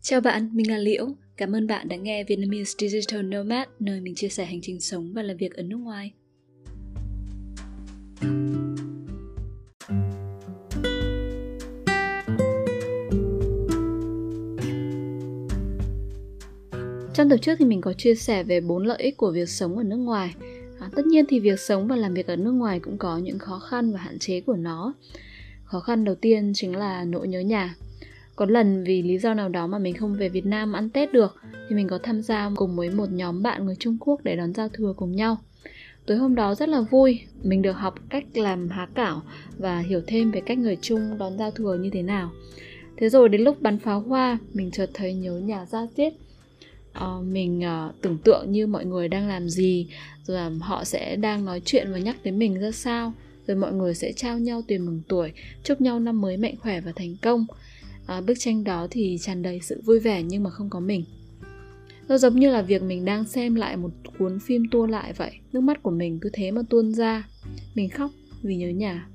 Chào bạn, mình là Liễu. Cảm ơn bạn đã nghe Vietnamese Digital Nomad, nơi mình chia sẻ hành trình sống và làm việc ở nước ngoài. Trong tập trước thì mình có chia sẻ về bốn lợi ích của việc sống ở nước ngoài. À, tất nhiên thì việc sống và làm việc ở nước ngoài cũng có những khó khăn và hạn chế của nó. Khó khăn đầu tiên chính là nỗi nhớ nhà. Có lần vì lý do nào đó mà mình không về Việt Nam ăn Tết được thì mình có tham gia cùng với một nhóm bạn người Trung Quốc để đón giao thừa cùng nhau. Tối hôm đó rất là vui, mình được học cách làm há cảo và hiểu thêm về cách người Trung đón giao thừa như thế nào. Thế rồi đến lúc bắn pháo hoa, mình chợt thấy nhớ nhà ra tiết uh, mình uh, tưởng tượng như mọi người đang làm gì rồi là họ sẽ đang nói chuyện và nhắc đến mình ra sao. Rồi mọi người sẽ trao nhau tiền mừng tuổi chúc nhau năm mới mạnh khỏe và thành công. Uh, bức tranh đó thì tràn đầy sự vui vẻ nhưng mà không có mình. Nó giống như là việc mình đang xem lại một cuốn phim tua lại vậy. Nước mắt của mình cứ thế mà tuôn ra. Mình khóc vì nhớ nhà.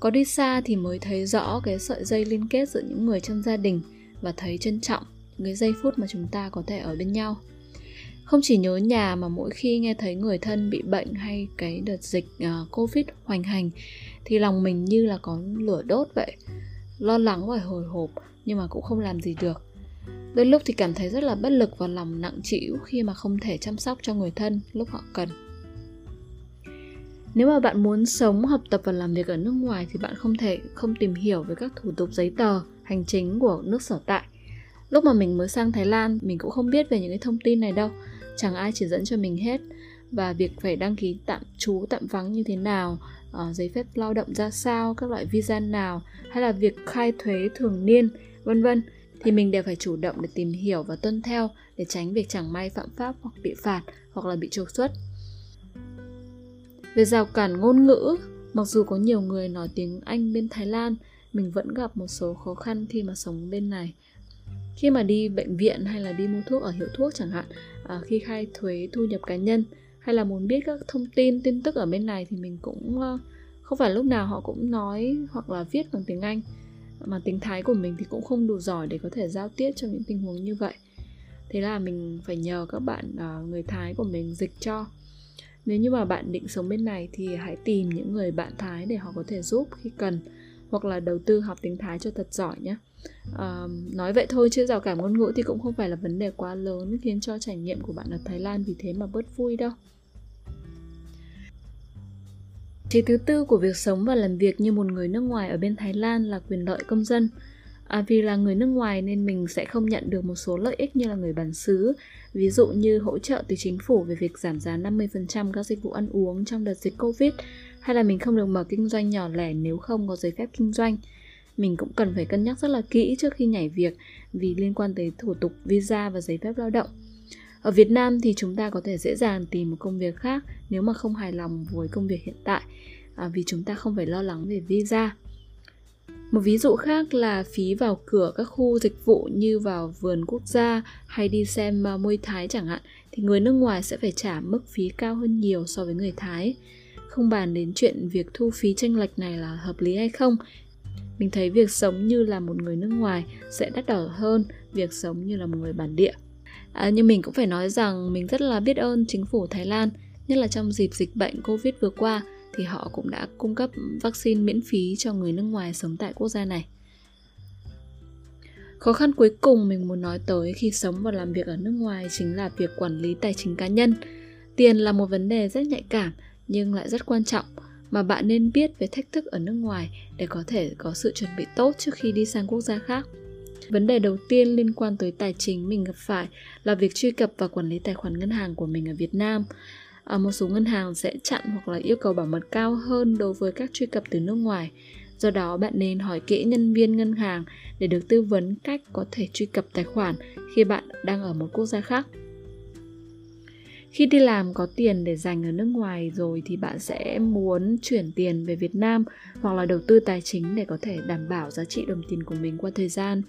Có đi xa thì mới thấy rõ cái sợi dây liên kết giữa những người trong gia đình và thấy trân trọng cái giây phút mà chúng ta có thể ở bên nhau. Không chỉ nhớ nhà mà mỗi khi nghe thấy người thân bị bệnh hay cái đợt dịch uh, covid hoành hành thì lòng mình như là có lửa đốt vậy. Lo lắng và hồi hộp nhưng mà cũng không làm gì được. Đôi lúc thì cảm thấy rất là bất lực và lòng nặng trĩu khi mà không thể chăm sóc cho người thân lúc họ cần. Nếu mà bạn muốn sống học tập và làm việc ở nước ngoài thì bạn không thể không tìm hiểu về các thủ tục giấy tờ hành chính của nước sở tại lúc mà mình mới sang thái lan mình cũng không biết về những cái thông tin này đâu. Chẳng ai chỉ dẫn cho mình hết. Và việc phải đăng ký tạm trú tạm vắng như thế nào uh, giấy phép lao động ra sao các loại visa nào hay là việc khai thuế thường niên vân vân thì mình đều phải chủ động để tìm hiểu và tuân theo để tránh việc chẳng may phạm pháp hoặc bị phạt hoặc là bị trục xuất. Về rào cản ngôn ngữ mặc dù có nhiều người nói tiếng anh bên thái lan mình vẫn gặp một số khó khăn khi mà sống bên này khi mà đi bệnh viện hay là đi mua thuốc ở hiệu thuốc chẳng hạn à, khi khai thuế thu nhập cá nhân hay là muốn biết các thông tin tin tức ở bên này thì mình cũng uh, không phải lúc nào họ cũng nói hoặc là viết bằng tiếng anh. Mà tiếng thái của mình thì cũng không đủ giỏi để có thể giao tiếp trong những tình huống như vậy. Thế là mình phải nhờ các bạn uh, người thái của mình dịch cho. Nếu như mà bạn định sống bên này thì hãy tìm những người bạn thái để họ có thể giúp khi cần hoặc là đầu tư học tiếng thái cho thật giỏi nhé Ờ, nói vậy thôi chứ rào cản ngôn ngữ thì cũng không phải là vấn đề quá lớn khiến cho trải nghiệm của bạn ở thái lan vì thế mà bớt vui đâu chế thứ tư của việc sống và làm việc như một người nước ngoài ở bên Thái Lan là quyền lợi công dân. À, vì là người nước ngoài nên mình sẽ không nhận được một số lợi ích như là người bản xứ, ví dụ như hỗ trợ từ chính phủ về việc giảm giá 50% các dịch vụ ăn uống trong đợt dịch Covid, hay là mình không được mở kinh doanh nhỏ lẻ nếu không có giấy phép kinh doanh mình cũng cần phải cân nhắc rất là kỹ trước khi nhảy việc vì liên quan tới thủ tục visa và giấy phép lao động. Ở Việt Nam thì chúng ta có thể dễ dàng tìm một công việc khác nếu mà không hài lòng với công việc hiện tại à, vì chúng ta không phải lo lắng về visa. Một ví dụ khác là phí vào cửa các khu dịch vụ như vào vườn quốc gia hay đi xem à, uh, môi Thái chẳng hạn thì người nước ngoài sẽ phải trả mức phí cao hơn nhiều so với người Thái. Không bàn đến chuyện việc thu phí tranh lệch này là hợp lý hay không mình thấy việc sống như là một người nước ngoài sẽ đắt đỏ hơn việc sống như là một người bản địa. À, nhưng mình cũng phải nói rằng mình rất là biết ơn chính phủ thái lan nhất là trong dịp dịch bệnh covid vừa qua thì họ cũng đã cung cấp vaccine miễn phí cho người nước ngoài sống tại quốc gia này. Khó khăn cuối cùng mình muốn nói tới khi sống và làm việc ở nước ngoài chính là việc quản lý tài chính cá nhân. Tiền là một vấn đề rất nhạy cảm nhưng lại rất quan trọng mà bạn nên biết về thách thức ở nước ngoài để có thể có sự chuẩn bị tốt trước khi đi sang quốc gia khác. Vấn đề đầu tiên liên quan tới tài chính mình gặp phải là việc truy cập và quản lý tài khoản ngân hàng của mình ở việt nam. À, một số ngân hàng sẽ chặn hoặc là yêu cầu bảo mật cao hơn đối với các truy cập từ nước ngoài. Do đó bạn nên hỏi kỹ nhân viên ngân hàng để được tư vấn cách có thể truy cập tài khoản khi bạn đang ở một quốc gia khác khi đi làm có tiền để dành ở nước ngoài rồi thì bạn sẽ muốn chuyển tiền về Việt Nam hoặc là đầu tư tài chính để có thể đảm bảo giá trị đồng tiền của mình qua thời gian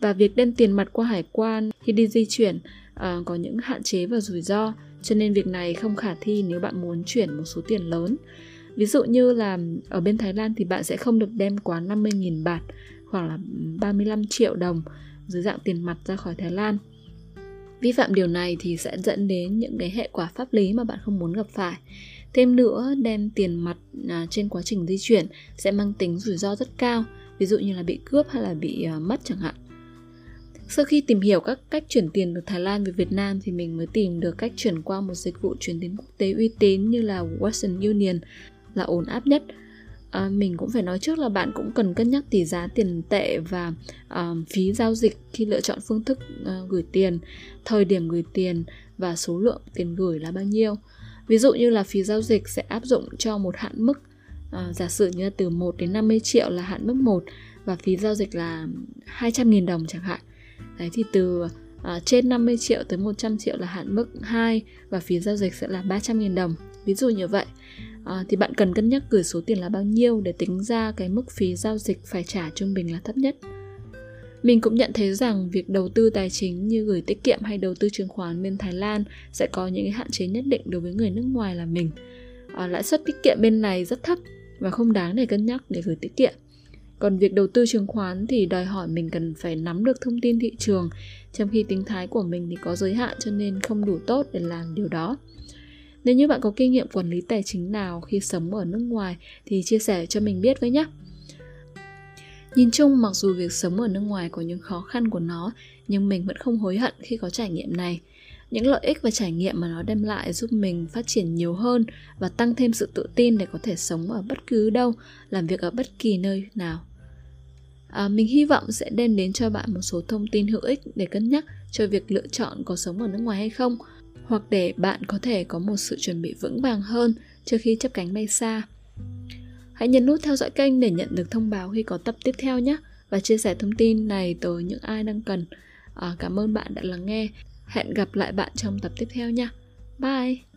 và việc đem tiền mặt qua hải quan khi đi di chuyển uh, có những hạn chế và rủi ro cho nên việc này không khả thi nếu bạn muốn chuyển một số tiền lớn. Ví dụ như là ở bên Thái Lan thì bạn sẽ không được đem quá 50.000 bạt, khoảng là 35 triệu đồng dưới dạng tiền mặt ra khỏi Thái Lan. Vi phạm điều này thì sẽ dẫn đến những cái hệ quả pháp lý mà bạn không muốn gặp phải. Thêm nữa, đem tiền mặt à, trên quá trình di chuyển sẽ mang tính rủi ro rất cao, ví dụ như là bị cướp hay là bị à, mất chẳng hạn. Sau khi tìm hiểu các cách chuyển tiền từ Thái Lan về Việt Nam thì mình mới tìm được cách chuyển qua một dịch vụ chuyển tiền quốc tế uy tín như là Western Union là ổn áp nhất. À, mình cũng phải nói trước là bạn cũng cần cân nhắc tỷ giá tiền tệ và à, phí giao dịch khi lựa chọn phương thức à, gửi tiền, thời điểm gửi tiền và số lượng tiền gửi là bao nhiêu. Ví dụ như là phí giao dịch sẽ áp dụng cho một hạn mức à, giả sử như là từ 1 đến 50 triệu là hạn mức 1 và phí giao dịch là 200.000 đồng chẳng hạn Đấy thì từ à, trên 50 triệu tới 100 triệu là hạn mức 2 và phí giao dịch sẽ là 300.000 đồng. Ví dụ như vậy. À, thì bạn cần cân nhắc gửi số tiền là bao nhiêu để tính ra cái mức phí giao dịch phải trả trung bình là thấp nhất. Mình cũng nhận thấy rằng việc đầu tư tài chính như gửi tiết kiệm hay đầu tư chứng khoán bên Thái Lan sẽ có những cái hạn chế nhất định đối với người nước ngoài là mình. À, lãi suất tiết kiệm bên này rất thấp và không đáng để cân nhắc để gửi tiết kiệm. Còn việc đầu tư chứng khoán thì đòi hỏi mình cần phải nắm được thông tin thị trường, trong khi tính thái của mình thì có giới hạn cho nên không đủ tốt để làm điều đó. Nếu như bạn có kinh nghiệm quản lý tài chính nào khi sống ở nước ngoài thì chia sẻ cho mình biết với nhé. Nhìn chung mặc dù việc sống ở nước ngoài có những khó khăn của nó, nhưng mình vẫn không hối hận khi có trải nghiệm này. Những lợi ích và trải nghiệm mà nó đem lại giúp mình phát triển nhiều hơn và tăng thêm sự tự tin để có thể sống ở bất cứ đâu, làm việc ở bất kỳ nơi nào. À, mình hy vọng sẽ đem đến cho bạn một số thông tin hữu ích để cân nhắc cho việc lựa chọn có sống ở nước ngoài hay không, hoặc để bạn có thể có một sự chuẩn bị vững vàng hơn trước khi chấp cánh bay xa. Hãy nhấn nút theo dõi kênh để nhận được thông báo khi có tập tiếp theo nhé và chia sẻ thông tin này tới những ai đang cần. À, cảm ơn bạn đã lắng nghe. Hẹn gặp lại bạn trong tập tiếp theo nha. Bye!